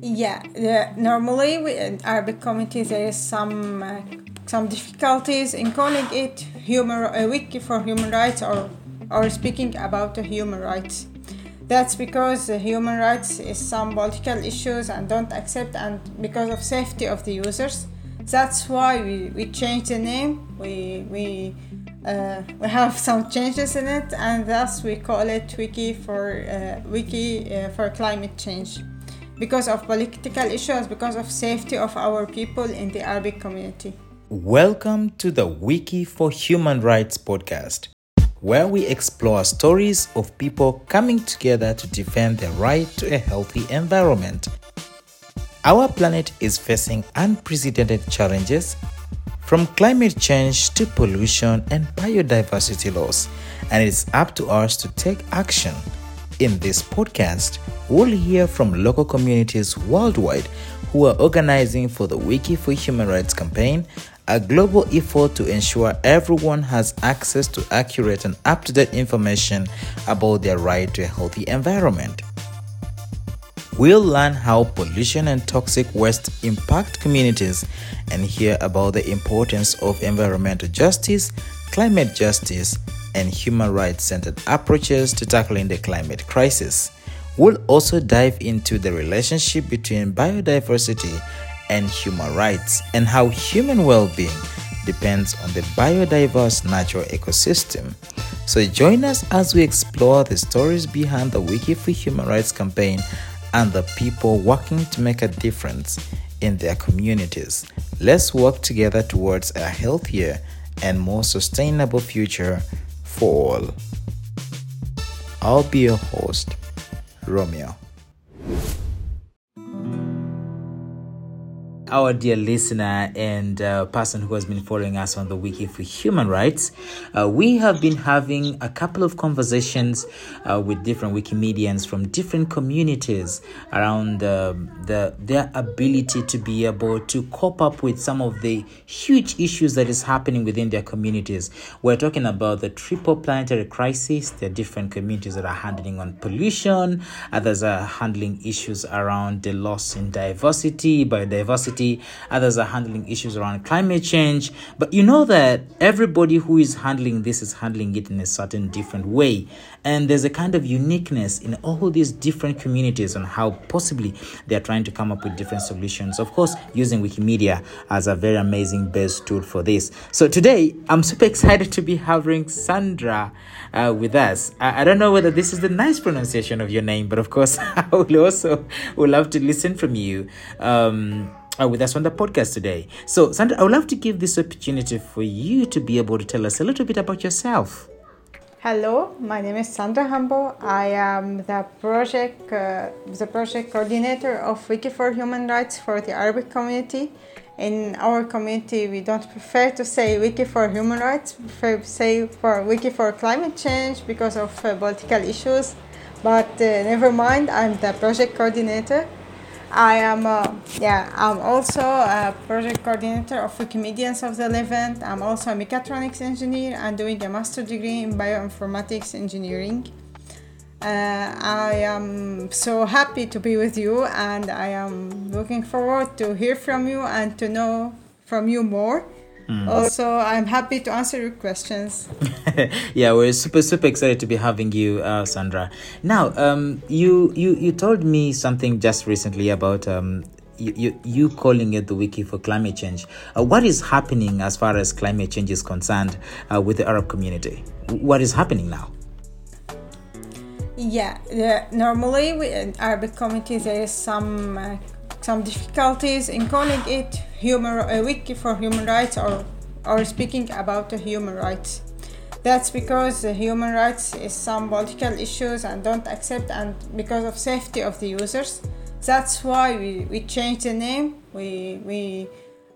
Yeah, normally we, in Arabic community there is some uh, some difficulties in calling it human a wiki for human rights or or speaking about the human rights. That's because the human rights is some political issues and don't accept and because of safety of the users. That's why we, we changed the name. We we uh, we have some changes in it and thus we call it wiki for uh, wiki uh, for climate change because of political issues because of safety of our people in the arabic community welcome to the wiki for human rights podcast where we explore stories of people coming together to defend their right to a healthy environment our planet is facing unprecedented challenges from climate change to pollution and biodiversity loss, and it's up to us to take action. In this podcast, we'll hear from local communities worldwide who are organizing for the Wiki for Human Rights campaign, a global effort to ensure everyone has access to accurate and up to date information about their right to a healthy environment. We'll learn how pollution and toxic waste impact communities and hear about the importance of environmental justice, climate justice, and human rights centered approaches to tackling the climate crisis. We'll also dive into the relationship between biodiversity and human rights and how human well being depends on the biodiverse natural ecosystem. So join us as we explore the stories behind the Wiki for Human Rights campaign and the people working to make a difference in their communities. Let's work together towards a healthier and more sustainable future for all. I'll be your host, Romeo. Our dear listener and uh, person who has been following us on the Wiki for Human Rights, uh, we have been having a couple of conversations uh, with different Wikimedians from different communities around the their ability to be able to cope up with some of the huge issues that is happening within their communities. We're talking about the triple planetary crisis. There are different communities that are handling on pollution. Others are handling issues around the loss in diversity, biodiversity others are handling issues around climate change. But you know that everybody who is handling this is handling it in a certain different way. And there's a kind of uniqueness in all these different communities on how possibly they're trying to come up with different solutions. Of course, using Wikimedia as a very amazing base tool for this. So today, I'm super excited to be having Sandra uh, with us. I, I, don't know whether this is the nice pronunciation of your name, but of course, I will also would love to listen from you. Um, uh, with us on the podcast today. So, Sandra, I would love to give this opportunity for you to be able to tell us a little bit about yourself. Hello, my name is Sandra Hanbo. I am the project uh, the project coordinator of Wiki for Human Rights for the Arabic community. In our community, we don't prefer to say Wiki for Human Rights, we prefer to say for Wiki for Climate Change because of uh, political issues. But uh, never mind, I'm the project coordinator. I am, uh, yeah, I'm also a project coordinator of Wikimedians of the Levant. I'm also a mechatronics engineer and doing a master degree in bioinformatics engineering. Uh, I am so happy to be with you and I am looking forward to hear from you and to know from you more. Mm. Also, I'm happy to answer your questions. yeah, we're super super excited to be having you, uh, Sandra. Now, um, you you you told me something just recently about um, you, you, you calling it the wiki for climate change. Uh, what is happening as far as climate change is concerned uh, with the Arab community? What is happening now? Yeah, yeah normally we, in Arabic community there is some uh, some difficulties in calling it a wiki for human rights or or speaking about human rights. That's because human rights is some political issues and don't accept and because of safety of the users. That's why we, we changed the name. We we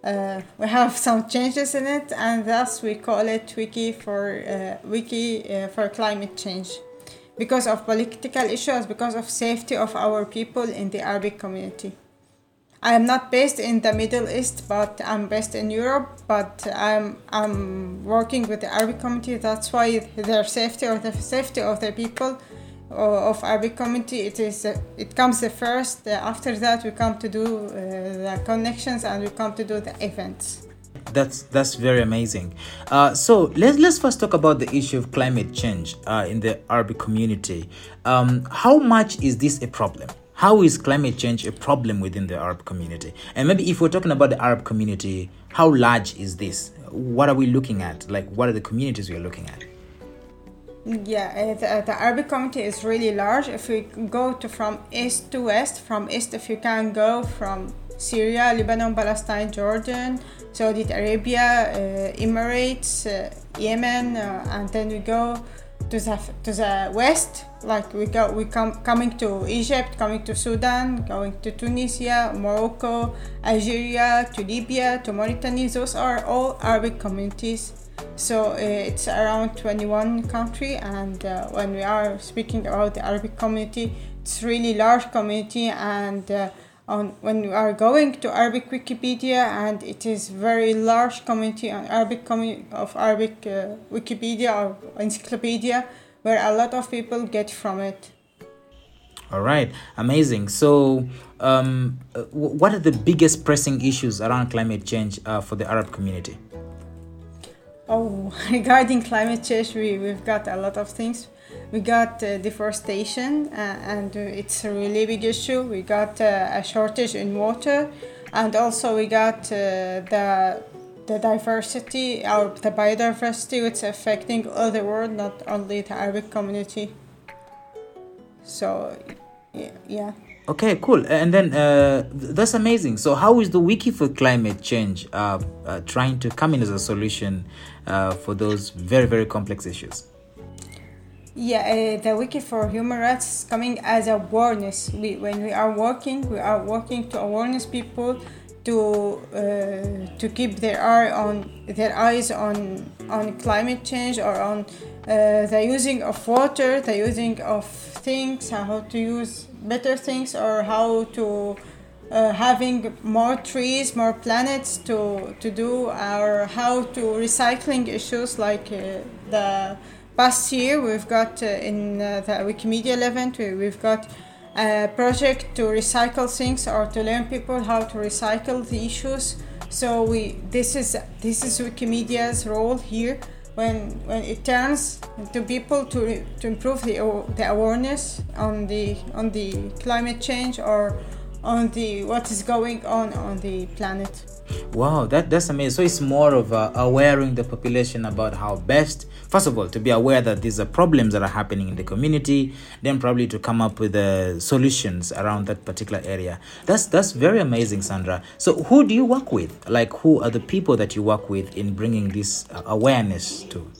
uh, we have some changes in it and thus we call it wiki for uh, wiki uh, for climate change because of political issues because of safety of our people in the arabic community I am not based in the Middle East, but I'm based in Europe. But I'm I'm working with the Arabic community. That's why their safety or the safety of the people of Arabic community. It is it comes first. After that, we come to do uh, the connections and we come to do the events. That's that's very amazing. Uh, so let's let's first talk about the issue of climate change uh, in the Arabic community. Um, how much is this a problem? How is climate change a problem within the Arab community? And maybe if we're talking about the Arab community, how large is this? What are we looking at? Like, what are the communities we're looking at? Yeah, uh, the, the, Arabic community is really large. If we go to from east to west, from east, if you can go from Syria, Lebanon, Palestine, Jordan, Saudi Arabia, uh, Emirates, uh, Yemen, uh, and then we go to the to the west. Like we go, we come coming to Egypt, coming to Sudan, going to Tunisia, Morocco, Algeria, to Libya, to Mauritania. Those are all Arabic communities so uh, it's around 21 country and uh, when we are speaking about the arabic community it's really large community and uh, on when we are going to arabic wikipedia and it is very large community on arabic community of arabic uh, wikipedia or encyclopedia where a lot of people get from it. All right. Amazing. So um, uh, what are the biggest pressing issues around climate change uh, for the arab community? Oh, regarding climate change, we, we've got a lot of things. We got uh, deforestation, uh, and it's a really big issue. We got uh, a shortage in water, and also we got uh, the the diversity or the biodiversity, which is affecting all the world, not only the Arabic community. So, yeah. yeah. Okay, cool. And then uh, that's amazing. So, how is the Wiki for climate change uh, uh, trying to come in as a solution for those very, very complex issues? Yeah, uh, the Wiki for Human Rights is coming as awareness. We, when we are working, we are working to awareness people to uh, to keep their eye on their eyes on on climate change or on the using of water, the using of things, how to use better things or how to uh, having more trees, more planets to, to do, or how to recycling issues like uh, the past year we've got uh, in uh, the Wikimedia event we, we've got a project to recycle things or to learn people how to recycle the issues. So we this is this is Wikimedia's role here when when it turns to people to to improve the the awareness on the on the climate change or on the what is going on on the planet. Wow, that that's amazing. So it's more of uh, awareing the population about how best, first of all, to be aware that these are problems that are happening in the community, then probably to come up with uh, solutions around that particular area. That's that's very amazing, Sandra. So who do you work with? Like who are the people that you work with in bringing this uh, awareness to?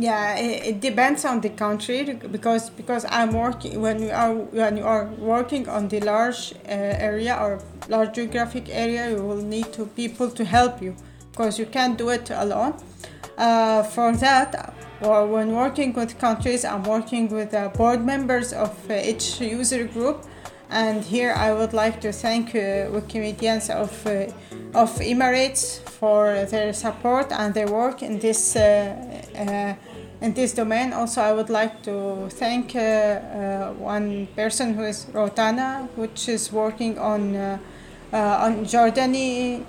Yeah, it, it, depends on the country because because I'm working when you are when you are working on the large uh, area or large geographic area, you will need to people to help you because you can't do it alone. Uh, for that, or when working with countries, I'm working with uh, board members of uh, each user group, and here I would like to thank uh, Wikimedians of uh, of Emirates for their support and their work in this in this domain. Also, I would like to thank uh, uh, one person who is Rotana, which is working on uh, on Jordani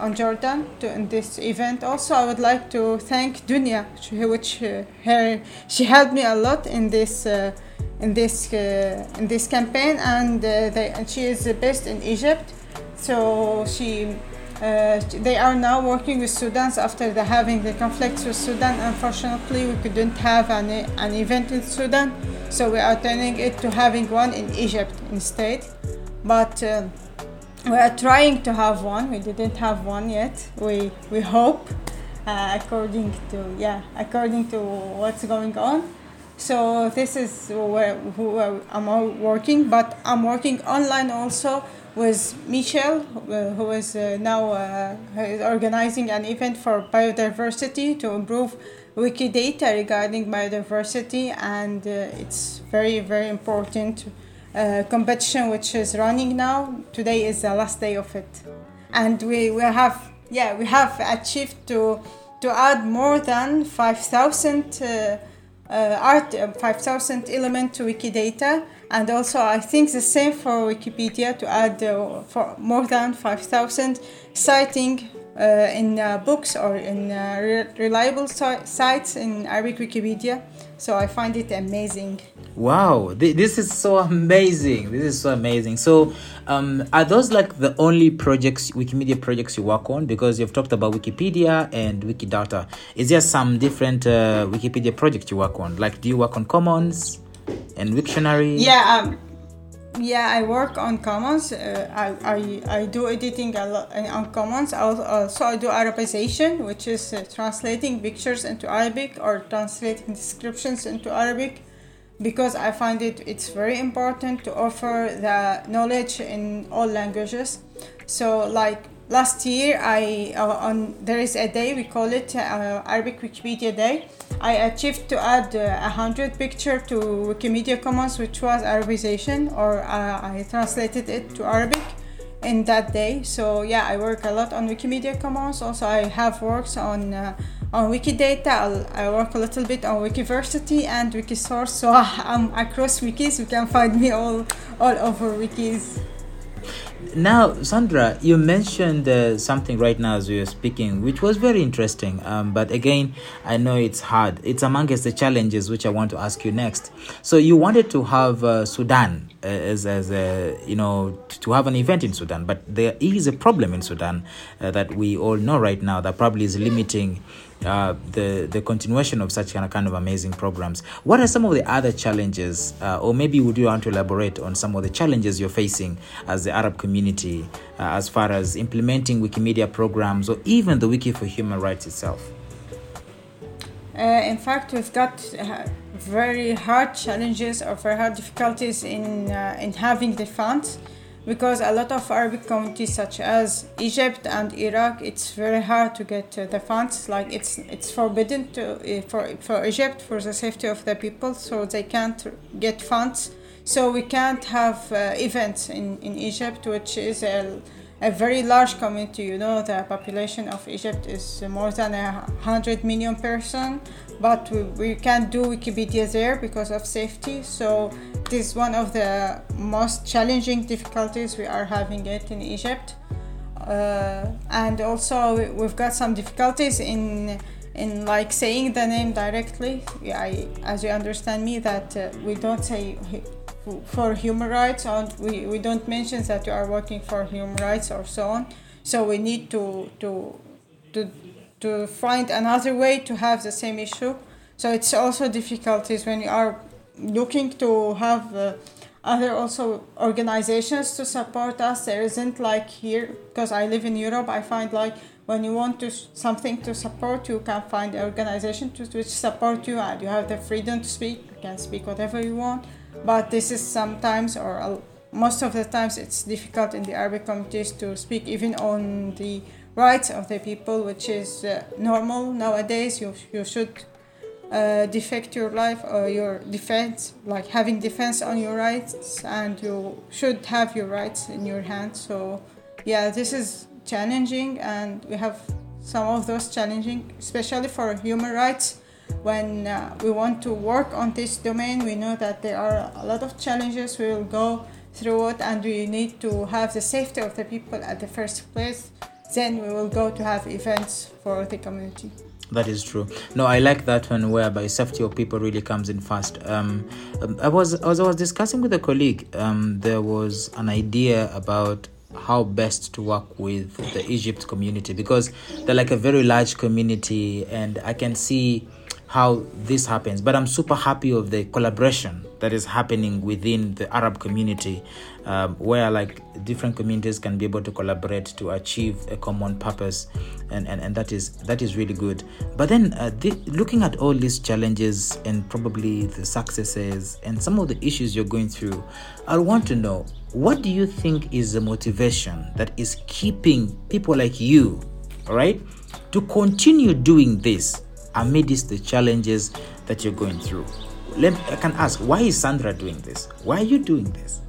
on Jordan to, in this event. Also, I would like to thank Dunya, which her she helped me a lot in this in this in this campaign, and they, and she is the best in Egypt. So she uh, they are now working with Sudan after the, having the conflicts with Sudan. Unfortunately, we couldn't have an, an event in Sudan, so we are turning it to having one in Egypt instead. But uh, we are trying to have one. We didn't have one yet. We we hope, uh, according to yeah, according to what's going on. So this is where, where I'm working, but I'm working online also with Michel, uh, who is uh, now uh, organizing an event for biodiversity to improve Wikidata regarding biodiversity, and it's very, very important competition which is running now. Today is the last day of it, and we, we have yeah we have achieved to to add more than five thousand. Uh, art uh, 5000 element to Wikidata and also I think the same for Wikipedia to add uh, for more than 5000 citing uh, in books or in re- reliable si- sites in Arabic Wikipedia. So I find it amazing. Wow, this is so amazing. This is so amazing. So, um, are those like the only projects, Wikimedia projects you work on? Because you've talked about Wikipedia and Wikidata. Is there some different uh, Wikipedia projects you work on? Like, do you work on Commons and Wiktionary? Yeah, um, yeah, I work on Commons. Uh, I, I, I do editing a lot uh, on Commons. I also, also I do Arabization, which is uh, translating pictures into Arabic or translating descriptions into Arabic, because I find it it's very important to offer the knowledge in all languages. So like last year, I uh, on there is a day we call it uh, Arabic Wikipedia Day. I achieved to add uh, a hundred picture to Wikimedia Commons, which was Arabization, or uh, I translated it to Arabic in that day. So yeah, I work a lot on Wikimedia Commons. Also, I have works on uh, on Wikidata. I work a little bit on Wikiversity and Wikisource. So I'm across wikis. You can find me all all over wikis. Now, Sandra, you mentioned uh, something right now as we were speaking, which was very interesting. Um, but again, I know it's hard. It's amongst the challenges which I want to ask you next. So, you wanted to have uh, Sudan uh, as, as a, you know, to have an event in Sudan, but there is a problem in Sudan uh, that we all know right now that probably is limiting uh, the the continuation of such kind of, kind of amazing programs. What are some of the other challenges, uh, or maybe would you want to elaborate on some of the challenges you're facing as the Arab community, uh, as far as implementing Wikimedia programs or even the Wiki for Human Rights itself? Uh, in fact, we've got uh, very hard challenges or very hard difficulties in in having the funds because a lot of Arabic communities such as Egypt and Iraq, it's very hard to get uh, the funds. Like it's it's forbidden to uh, for for Egypt for the safety of the people, so they can't get funds. So we can't have uh, events in in Egypt, which is a a very large community. You know, the population of Egypt is more than a hundred million person, but we, we can't do Wikipedia there because of safety. So this is one of the most challenging difficulties we are having it in Egypt. Uh, and also we- we've got some difficulties in in like saying the name directly. I, as you understand me, that uh, we don't say for human rights and we, we don't mention that you are working for human rights or so on. So we need to to to to find another way to have the same issue. So it's also difficulties when you are looking to have uh, other also organizations to support us. There isn't like here because I live in Europe. I find like when you want to something to support, you can find an organization to which support you, and you have the freedom to speak. You can speak whatever you want. But this is sometimes or most of the times it's difficult in the Arabic communities to speak even on the rights of the people, which is uh, normal nowadays. You you should uh, defect your life or your defense, like having defense on your rights, and you should have your rights in your hands. So, yeah, this is challenging, and we have some of those challenging, especially for human rights. When uh, we want to work on this domain, we know that there are a lot of challenges. We will go through it, and we need to have the safety of the people at the first place. Then we will go to have events for the community. That is true. No, I like that one whereby safety of people really comes in first. Um, um, I was as I was discussing with a colleague, um, there was an idea about how best to work with the Egypt community because they're like a very large community, and I can see how this happens. But I'm super happy of the collaboration that is happening within the Arab community, um, where like different communities can be able to collaborate to achieve a common purpose, and and, and that is that is really good. But then uh, looking at all these challenges and probably the successes and some of the issues you're going through, I want to know what do you think is the motivation that is keeping people like you, all right, to continue doing this amidst the challenges that you're going through. Let, I can ask, why is Sandra doing this? Why are you doing this?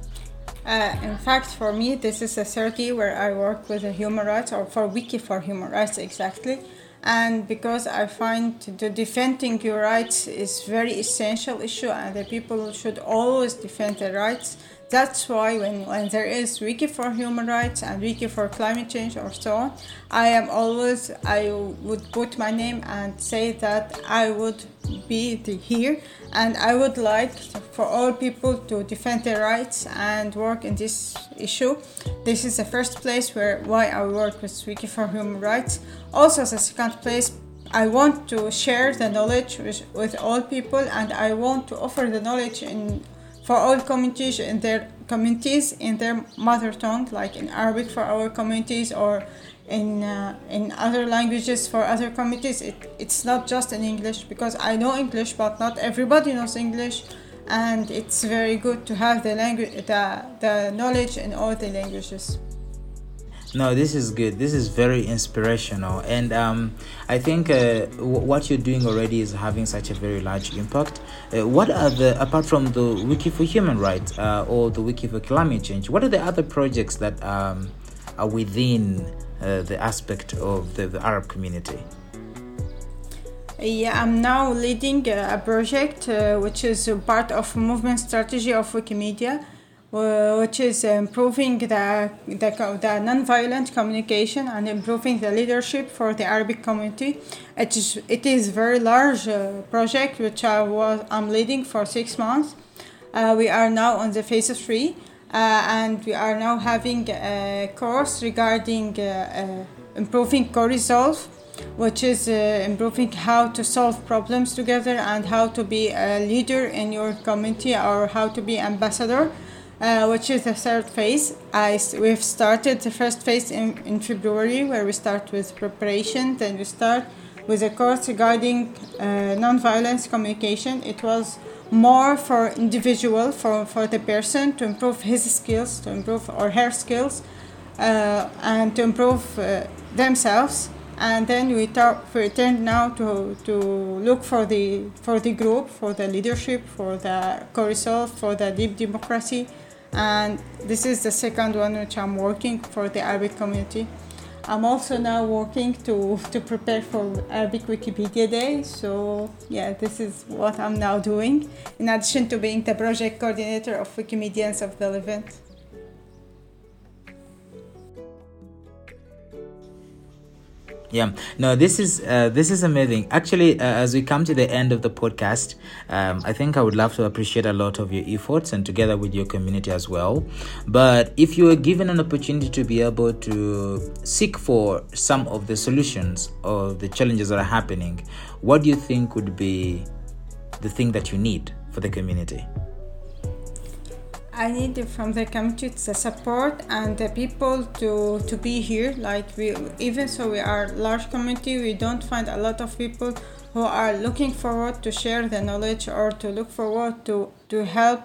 Uh, in fact, for me, this is a third where I work with the human rights, or for Wiki for Human Rights exactly. and because I find the defending your rights is very essential issue and the people should always defend their rights. That's why when, when there is wiki for human rights and wiki for climate change or so on, I am always I would put my name and say that I would be here and I would like for all people to defend their rights and work in this issue. This is the first place where why I work with Wiki for Human Rights. Also, the second place, I want to share the knowledge with, with all people and I want to offer the knowledge in for all communities in their communities in their mother tongue, like in Arabic for our communities or in uh, in other languages for other communities. It, it's not just in English because I know English, but not everybody knows English, and it's very good to have the language the, the knowledge in all the languages no this is good. This is very inspirational. And um, i think uh, w- what you're doing already is having such a very large impact. Uh, what are the apart from the wiki for human rights uh, or the wiki for climate change what are the other projects that um, are within uh, the aspect of the, the arab community? Yeah, I'm now leading a project uh, which is part of movement strategy of Wikimedia, which is improving the, the, the non-violent communication and improving the leadership for the Arabic community. It is, it is very large uh, project which I was, I'm leading for six months. Uh, we are now on the phase three uh, and we are now having a course regarding uh, uh, improving co-resolve which is uh, improving how to solve problems together and how to be a leader in your community or how to be ambassador uh, which is the third phase. I, we've started the first phase in, in February, where we start with preparation, then we start with a course regarding uh, non-violence communication. It was more for individual, for, for the person to improve his skills, to improve or her skills, uh, and to improve uh, themselves. And then we, talk, we turn now to, to look for the for the group, for the leadership, for the co-resolve, for the deep democracy, and this is the second one which I'm working for the Arabic community. I'm also now working to, to prepare for Arabic Wikipedia Day. So yeah, this is what I'm now doing, in addition to being the project coordinator of Wikimedians of the Levant. Yeah. No this is uh, this is amazing. Actually uh, as we come to the end of the podcast um, i think i would love to appreciate a lot of your efforts and together with your community as well. But if you were given an opportunity to be able to seek for some of the solutions of the challenges that are happening what do you think would be the thing that you need for the community I need from the community the support and the people to to be here. Like we, even so, we are large community. We don't find a lot of people who are looking forward to share the knowledge or to look forward to to help.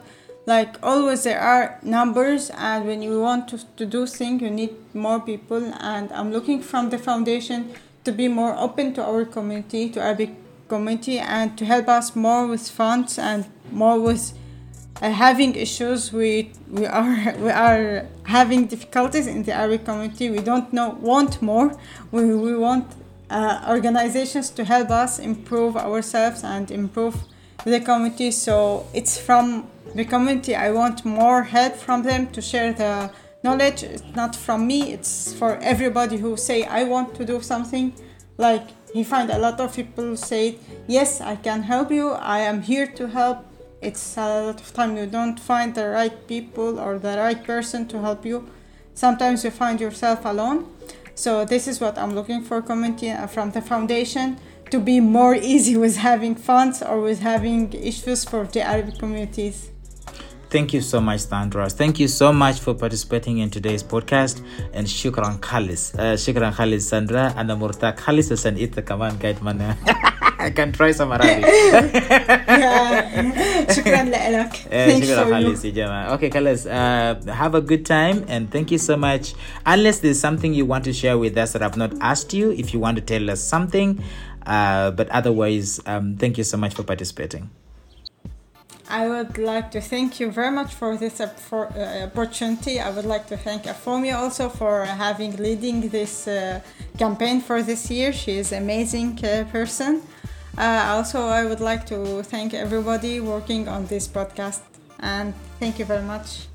Like always, there are numbers, and when you want to, to do things, you need more people. And I'm looking from the foundation to be more open to our community, to Arabic community, and to help us more with funds and more with uh, having issues we we are we are having difficulties in the Arabic community. We don't know want more. We, we want uh, organizations to help us improve ourselves and improve the community. So it's from the community. I want more help from them to share the knowledge. It's not from me. It's for everybody who say I want to do something. Like he find a lot of people say yes I can help you. I am here to help it's a lot of time you don't find the right people or the right person to help you sometimes you find yourself alone so this is what i'm looking for community uh, from the foundation to be more easy with having funds or with having issues for the arabic communities Thank you so much, Sandra. Thank you so much for participating in today's podcast. And shukran khalis. Uh, shukran khalis, Sandra. And amurta khalis san ita kaman guide mana. I can try some Arabic. شكرا لك. شكرا خالص يا جماعة. Okay, Khalis, uh, have a good time and thank you so much. Unless there's something you want to share with us that I've not asked you, if you want to tell us something, uh, but otherwise, um, thank you so much for participating. I would like to thank you very much for this uh, for, uh, opportunity. I would like to thank Afomia also for having leading this uh, campaign for this year. She is amazing uh, person. Uh, also, I would like to thank everybody working on this podcast and thank you very much.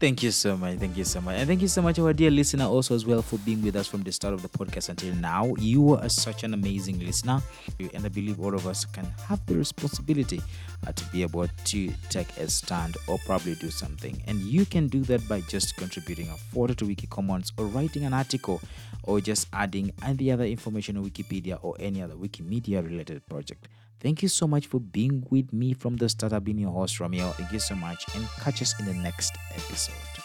Thank you so much. Thank you so much. And thank you so much, our dear listener, also as well for being with us from the start of the podcast until now. You are such an amazing listener. And I believe all of us can have the responsibility uh, to be able to take a stand or probably do something. And you can do that by just contributing a photo to Wiki Commons or writing an article or just adding any other information on Wikipedia or any other Wikimedia related project. Thank you so much for being with me from the start. I've been your host, Ramil. Thank you so much and catch us in the next episode.